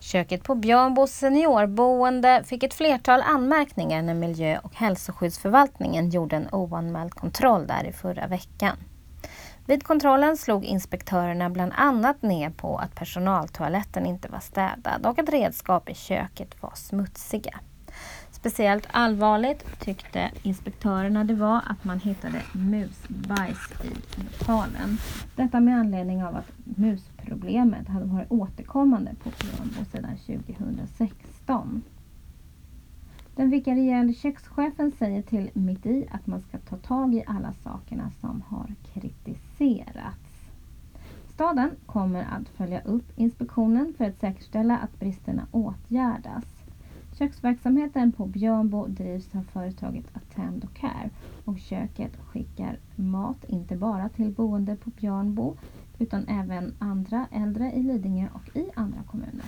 Köket på Björnbos seniorboende fick ett flertal anmärkningar när miljö och hälsoskyddsförvaltningen gjorde en oanmäld kontroll där i förra veckan. Vid kontrollen slog inspektörerna bland annat ner på att personaltoaletten inte var städad och att redskap i köket var smutsiga. Speciellt allvarligt tyckte inspektörerna det var att man hittade musbajs i lokalen. Detta med anledning av att Problemet hade varit återkommande på Colombo sedan 2016. Den vikarierande kökschefen säger till Mitt i att man ska ta tag i alla sakerna som har kritiserats. Staden kommer att följa upp inspektionen för att säkerställa att bristerna åtgärdas. Köksverksamheten på Björnbo drivs av företaget Attend Care och köket skickar mat inte bara till boende på Björnbo utan även andra äldre i Lidingö och i andra kommuner.